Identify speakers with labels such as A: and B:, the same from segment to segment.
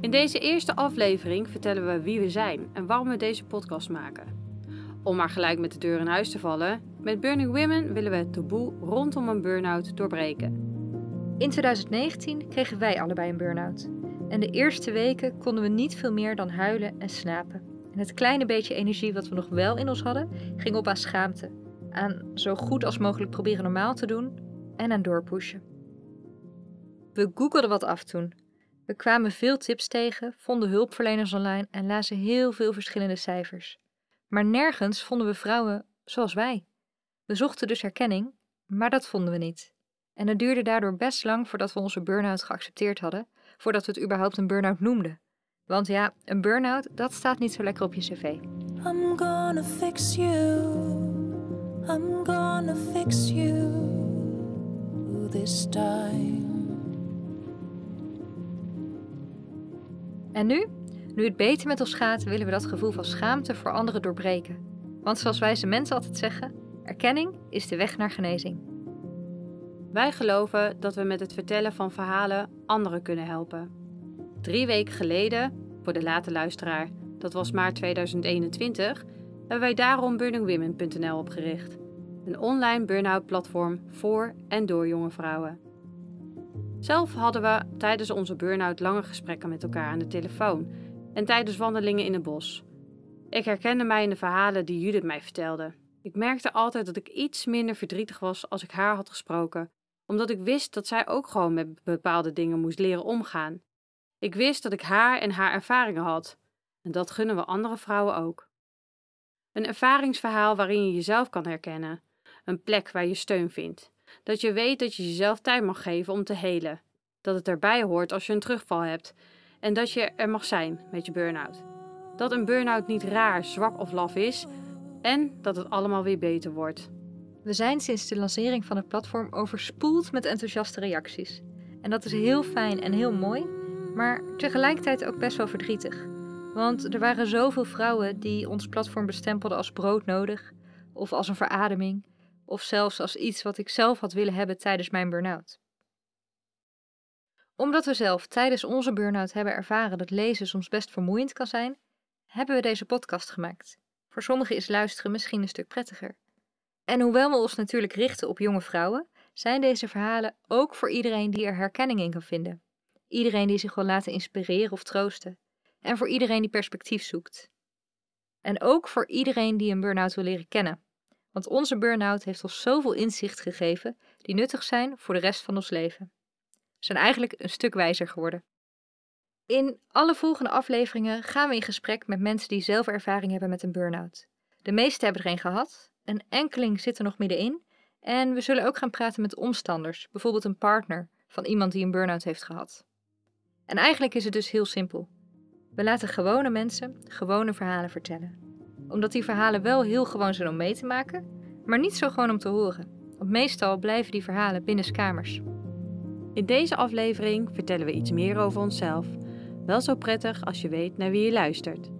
A: In deze eerste aflevering vertellen we wie we zijn en waarom we deze podcast maken. Om maar gelijk met de deur in huis te vallen, met Burning Women willen we het taboe rondom een burn-out doorbreken.
B: In 2019 kregen wij allebei een burn-out. En de eerste weken konden we niet veel meer dan huilen en slapen. En het kleine beetje energie wat we nog wel in ons hadden, ging op aan schaamte. Aan zo goed als mogelijk proberen normaal te doen en aan doorpushen. We googelden wat af toen. We kwamen veel tips tegen, vonden hulpverleners online en lazen heel veel verschillende cijfers. Maar nergens vonden we vrouwen zoals wij. We zochten dus herkenning, maar dat vonden we niet. En het duurde daardoor best lang voordat we onze burn-out geaccepteerd hadden, voordat we het überhaupt een burn-out noemden. Want ja, een burn-out, dat staat niet zo lekker op je cv.
C: I'm gonna fix you. I'm gonna fix you this.
B: En nu? Nu het beter met ons gaat, willen we dat gevoel van schaamte voor anderen doorbreken. Want zoals wijze mensen altijd zeggen, erkenning is de weg naar genezing.
A: Wij geloven dat we met het vertellen van verhalen anderen kunnen helpen. Drie weken geleden, voor de late luisteraar, dat was maart 2021, hebben wij daarom burningwomen.nl opgericht. Een online burn-out platform voor en door jonge vrouwen. Zelf hadden we tijdens onze burn-out lange gesprekken met elkaar aan de telefoon en tijdens wandelingen in het bos. Ik herkende mij in de verhalen die Judith mij vertelde. Ik merkte altijd dat ik iets minder verdrietig was als ik haar had gesproken, omdat ik wist dat zij ook gewoon met bepaalde dingen moest leren omgaan. Ik wist dat ik haar en haar ervaringen had, en dat gunnen we andere vrouwen ook. Een ervaringsverhaal waarin je jezelf kan herkennen, een plek waar je steun vindt, dat je weet dat je jezelf tijd mag geven om te helen, dat het erbij hoort als je een terugval hebt en dat je er mag zijn met je burn-out. Dat een burn-out niet raar, zwak of laf is en dat het allemaal weer beter wordt.
B: We zijn sinds de lancering van het platform overspoeld met enthousiaste reacties. En dat is heel fijn en heel mooi, maar tegelijkertijd ook best wel verdrietig. Want er waren zoveel vrouwen die ons platform bestempelden als broodnodig, of als een verademing, of zelfs als iets wat ik zelf had willen hebben tijdens mijn burn-out. Omdat we zelf tijdens onze burn-out hebben ervaren dat lezen soms best vermoeiend kan zijn, hebben we deze podcast gemaakt. Voor sommigen is luisteren misschien een stuk prettiger. En hoewel we ons natuurlijk richten op jonge vrouwen, zijn deze verhalen ook voor iedereen die er herkenning in kan vinden. Iedereen die zich wil laten inspireren of troosten. En voor iedereen die perspectief zoekt. En ook voor iedereen die een burn-out wil leren kennen. Want onze burn-out heeft ons zoveel inzicht gegeven die nuttig zijn voor de rest van ons leven. We zijn eigenlijk een stuk wijzer geworden. In alle volgende afleveringen gaan we in gesprek met mensen die zelf ervaring hebben met een burn-out. De meesten hebben er een gehad, een enkeling zit er nog middenin en we zullen ook gaan praten met omstanders, bijvoorbeeld een partner van iemand die een burn-out heeft gehad. En eigenlijk is het dus heel simpel. We laten gewone mensen gewone verhalen vertellen. Omdat die verhalen wel heel gewoon zijn om mee te maken, maar niet zo gewoon om te horen. Want meestal blijven die verhalen binnenskamers.
A: In deze aflevering vertellen we iets meer over onszelf. Wel zo prettig als je weet naar wie je luistert.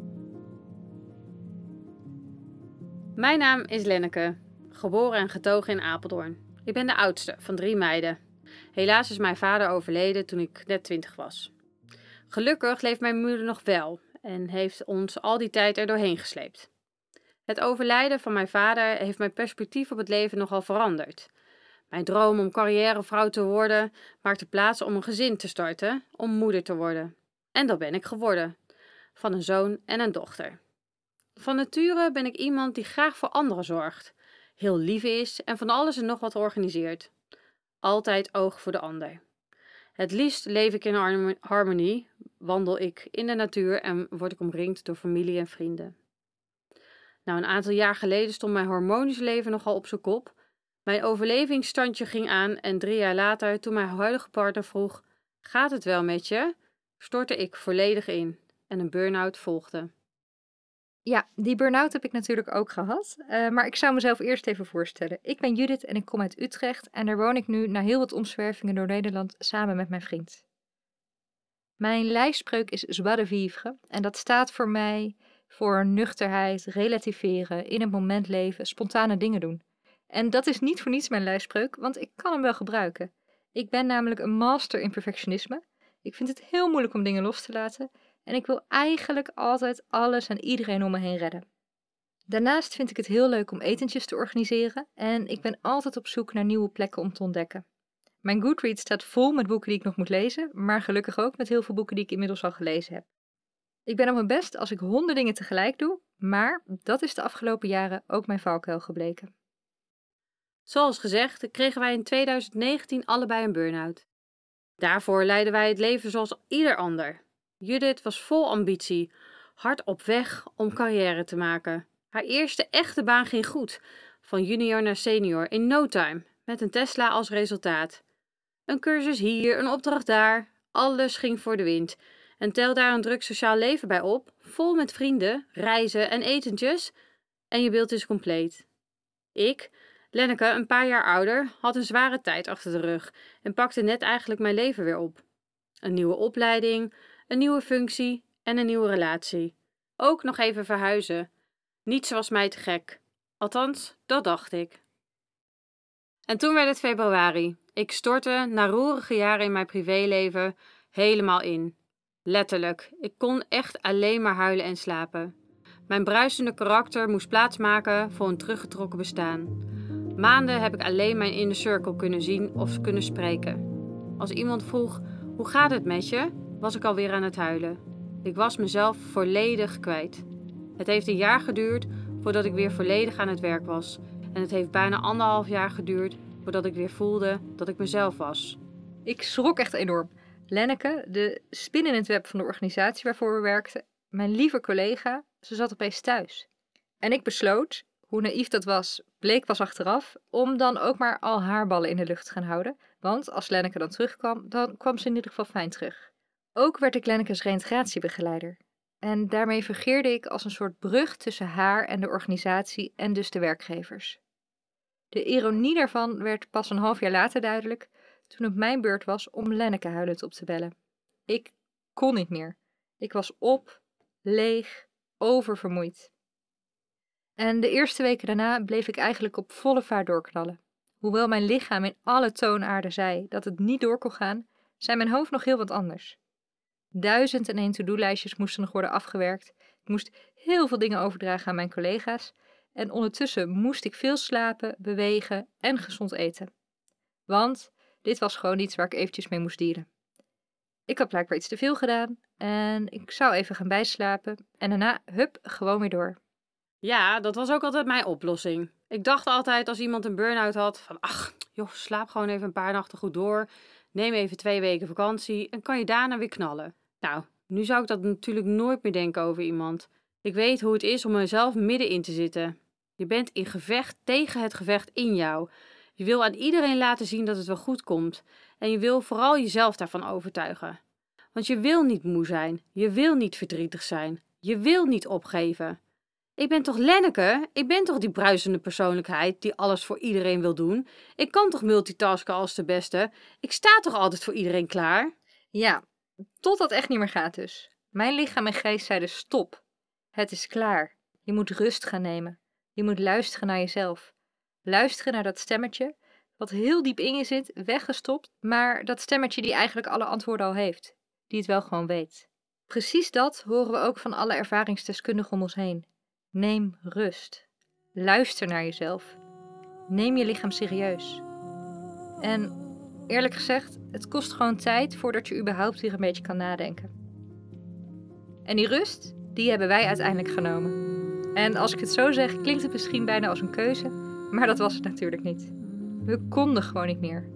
A: Mijn naam is Lenneke, geboren en getogen in Apeldoorn. Ik ben de oudste van drie meiden. Helaas is mijn vader overleden toen ik net twintig was. Gelukkig leeft mijn moeder nog wel en heeft ons al die tijd er doorheen gesleept. Het overlijden van mijn vader heeft mijn perspectief op het leven nogal veranderd. Mijn droom om carrièrevrouw te worden maakte plaats om een gezin te starten, om moeder te worden. En dat ben ik geworden, van een zoon en een dochter. Van nature ben ik iemand die graag voor anderen zorgt, heel lief is en van alles en nog wat organiseert. Altijd oog voor de ander. Het liefst leef ik in harmonie, wandel ik in de natuur en word ik omringd door familie en vrienden. Nou, een aantal jaar geleden stond mijn hormonisch leven nogal op zijn kop. Mijn overlevingsstandje ging aan en drie jaar later, toen mijn huidige partner vroeg: Gaat het wel met je? stortte ik volledig in en een burn-out volgde.
B: Ja, die burn-out heb ik natuurlijk ook gehad. Uh, maar ik zou mezelf eerst even voorstellen. Ik ben Judith en ik kom uit Utrecht en daar woon ik nu na heel wat omzwervingen door Nederland samen met mijn vriend. Mijn lijfspreuk is de vivre en dat staat voor mij voor nuchterheid, relativeren, in het moment leven, spontane dingen doen. En dat is niet voor niets mijn lijfspreuk, want ik kan hem wel gebruiken. Ik ben namelijk een master in perfectionisme Ik vind het heel moeilijk om dingen los te laten en ik wil eigenlijk altijd alles en iedereen om me heen redden. Daarnaast vind ik het heel leuk om etentjes te organiseren en ik ben altijd op zoek naar nieuwe plekken om te ontdekken. Mijn Goodreads staat vol met boeken die ik nog moet lezen, maar gelukkig ook met heel veel boeken die ik inmiddels al gelezen heb. Ik ben op mijn best als ik honderd dingen tegelijk doe, maar dat is de afgelopen jaren ook mijn valkuil gebleken.
A: Zoals gezegd kregen wij in 2019 allebei een burn-out. Daarvoor leidden wij het leven zoals ieder ander. Judith was vol ambitie, hard op weg om carrière te maken. Haar eerste echte baan ging goed, van junior naar senior in no time, met een Tesla als resultaat. Een cursus hier, een opdracht daar, alles ging voor de wind. En tel daar een druk sociaal leven bij op, vol met vrienden, reizen en etentjes, en je beeld is compleet. Ik, Lenneke, een paar jaar ouder, had een zware tijd achter de rug en pakte net eigenlijk mijn leven weer op. Een nieuwe opleiding, een nieuwe functie en een nieuwe relatie. Ook nog even verhuizen. Niets was mij te gek. Althans, dat dacht ik. En toen werd het februari. Ik stortte na roerige jaren in mijn privéleven helemaal in. Letterlijk, ik kon echt alleen maar huilen en slapen. Mijn bruisende karakter moest plaatsmaken voor een teruggetrokken bestaan. Maanden heb ik alleen mijn inner circle kunnen zien of kunnen spreken. Als iemand vroeg: Hoe gaat het met je? was ik alweer aan het huilen. Ik was mezelf volledig kwijt. Het heeft een jaar geduurd voordat ik weer volledig aan het werk was. En het heeft bijna anderhalf jaar geduurd voordat ik weer voelde dat ik mezelf was.
B: Ik schrok echt enorm. Lenneke, de spin in het web van de organisatie waarvoor we werkten, mijn lieve collega, ze zat opeens thuis. En ik besloot, hoe naïef dat was, bleek pas achteraf, om dan ook maar al haar ballen in de lucht te gaan houden. Want als Lenneke dan terugkwam, dan kwam ze in ieder geval fijn terug. Ook werd ik Lenneke's reïntegratiebegeleider. En daarmee fungeerde ik als een soort brug tussen haar en de organisatie en dus de werkgevers. De ironie daarvan werd pas een half jaar later duidelijk toen het mijn beurt was om Lenneke huilend op te bellen. Ik kon niet meer. Ik was op, leeg, oververmoeid. En de eerste weken daarna bleef ik eigenlijk op volle vaart doorknallen. Hoewel mijn lichaam in alle toonaarden zei dat het niet door kon gaan, zei mijn hoofd nog heel wat anders. Duizend en één to-do-lijstjes moesten nog worden afgewerkt. Ik moest heel veel dingen overdragen aan mijn collega's. En ondertussen moest ik veel slapen, bewegen en gezond eten. Want dit was gewoon iets waar ik eventjes mee moest dienen. Ik had blijkbaar iets te veel gedaan en ik zou even gaan bijslapen en daarna, hup, gewoon weer door.
A: Ja, dat was ook altijd mijn oplossing. Ik dacht altijd als iemand een burn-out had van ach, joh, slaap gewoon even een paar nachten goed door. Neem even twee weken vakantie en kan je daarna weer knallen. Nou, nu zou ik dat natuurlijk nooit meer denken over iemand. Ik weet hoe het is om mezelf middenin te zitten. Je bent in gevecht tegen het gevecht in jou. Je wil aan iedereen laten zien dat het wel goed komt. En je wil vooral jezelf daarvan overtuigen. Want je wil niet moe zijn. Je wil niet verdrietig zijn. Je wil niet opgeven. Ik ben toch Lenneke? Ik ben toch die bruisende persoonlijkheid die alles voor iedereen wil doen? Ik kan toch multitasken als de beste? Ik sta toch altijd voor iedereen klaar?
B: Ja, tot dat echt niet meer gaat dus. Mijn lichaam en geest zeiden stop. Het is klaar. Je moet rust gaan nemen. Je moet luisteren naar jezelf. Luisteren naar dat stemmetje, wat heel diep in je zit, weggestopt, maar dat stemmetje die eigenlijk alle antwoorden al heeft, die het wel gewoon weet. Precies dat horen we ook van alle ervaringsdeskundigen om ons heen. Neem rust. Luister naar jezelf. Neem je lichaam serieus. En eerlijk gezegd, het kost gewoon tijd voordat je überhaupt weer een beetje kan nadenken. En die rust, die hebben wij uiteindelijk genomen. En als ik het zo zeg, klinkt het misschien bijna als een keuze, maar dat was het natuurlijk niet. We konden gewoon niet meer.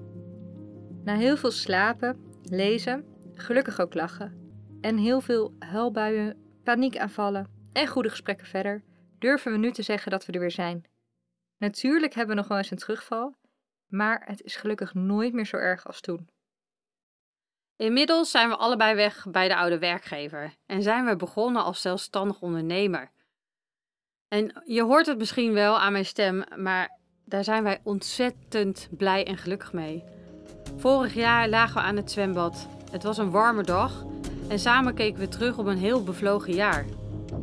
B: Na heel veel slapen, lezen, gelukkig ook lachen en heel veel huilbuien, paniekaanvallen en goede gesprekken verder, durven we nu te zeggen dat we er weer zijn. Natuurlijk hebben we nog wel eens een terugval, maar het is gelukkig nooit meer zo erg als toen.
A: Inmiddels zijn we allebei weg bij de oude werkgever en zijn we begonnen als zelfstandig ondernemer. En je hoort het misschien wel aan mijn stem, maar daar zijn wij ontzettend blij en gelukkig mee. Vorig jaar lagen we aan het zwembad. Het was een warme dag en samen keken we terug op een heel bevlogen jaar.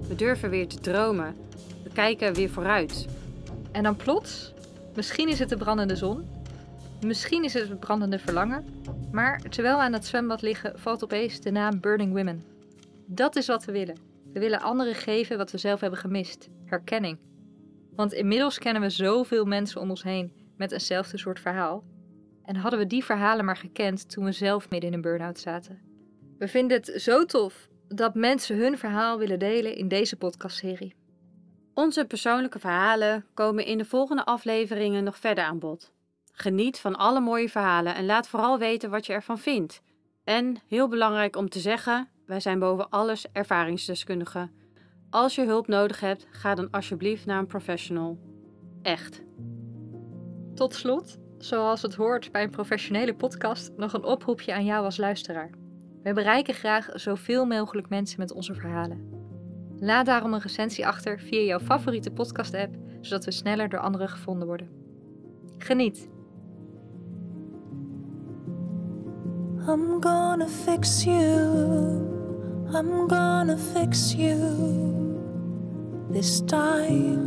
A: We durven weer te dromen. We kijken weer vooruit.
B: En dan plots, misschien is het de brandende zon, Misschien is het het brandende verlangen, maar terwijl we aan het zwembad liggen, valt opeens de naam Burning Women. Dat is wat we willen. We willen anderen geven wat we zelf hebben gemist: herkenning. Want inmiddels kennen we zoveel mensen om ons heen met eenzelfde soort verhaal. En hadden we die verhalen maar gekend toen we zelf midden in een burn-out zaten. We vinden het zo tof dat mensen hun verhaal willen delen in deze podcastserie.
A: Onze persoonlijke verhalen komen in de volgende afleveringen nog verder aan bod. Geniet van alle mooie verhalen en laat vooral weten wat je ervan vindt. En heel belangrijk om te zeggen: wij zijn boven alles ervaringsdeskundigen. Als je hulp nodig hebt, ga dan alsjeblieft naar een professional. Echt.
B: Tot slot, zoals het hoort bij een professionele podcast, nog een oproepje aan jou als luisteraar. We bereiken graag zoveel mogelijk mensen met onze verhalen. Laat daarom een recensie achter via jouw favoriete podcast-app, zodat we sneller door anderen gevonden worden. Geniet!
C: I'm gonna fix you. I'm gonna fix you this time.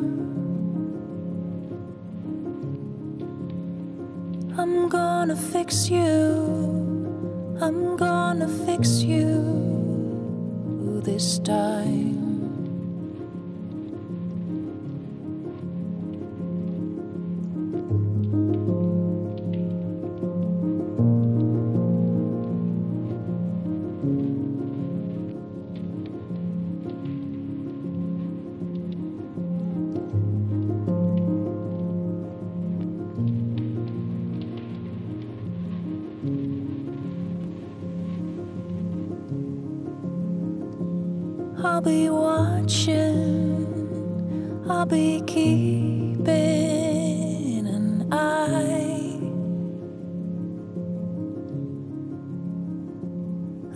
C: I'm gonna fix you. I'm gonna fix you this time.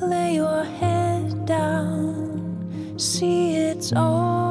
C: Lay your head down, see it's all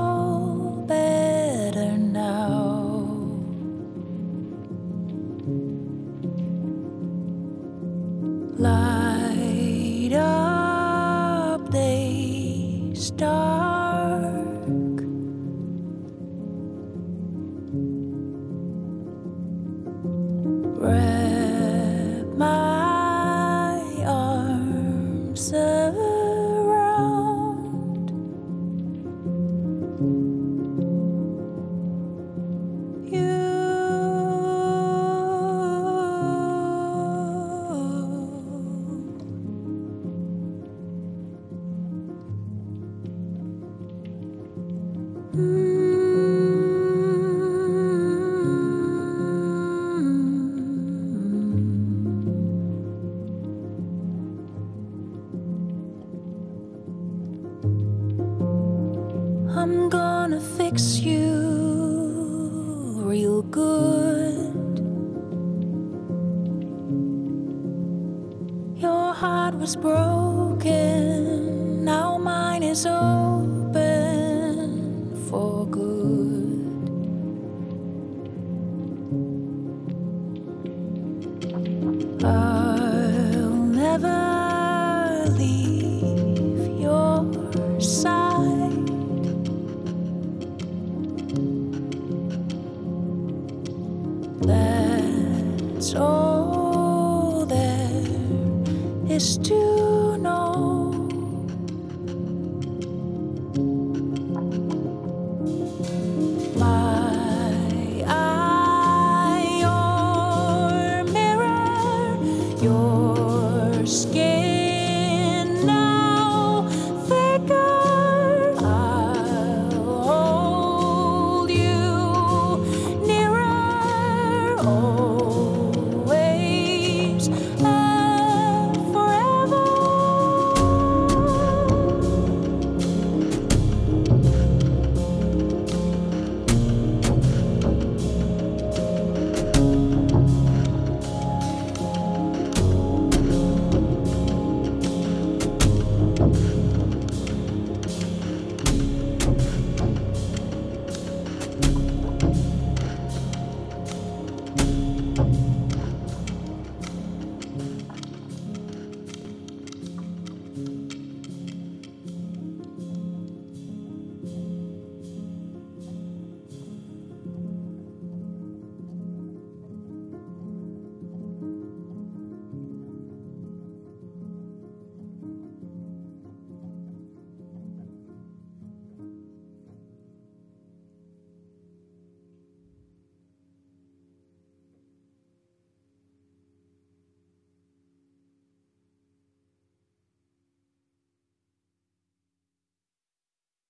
C: mine is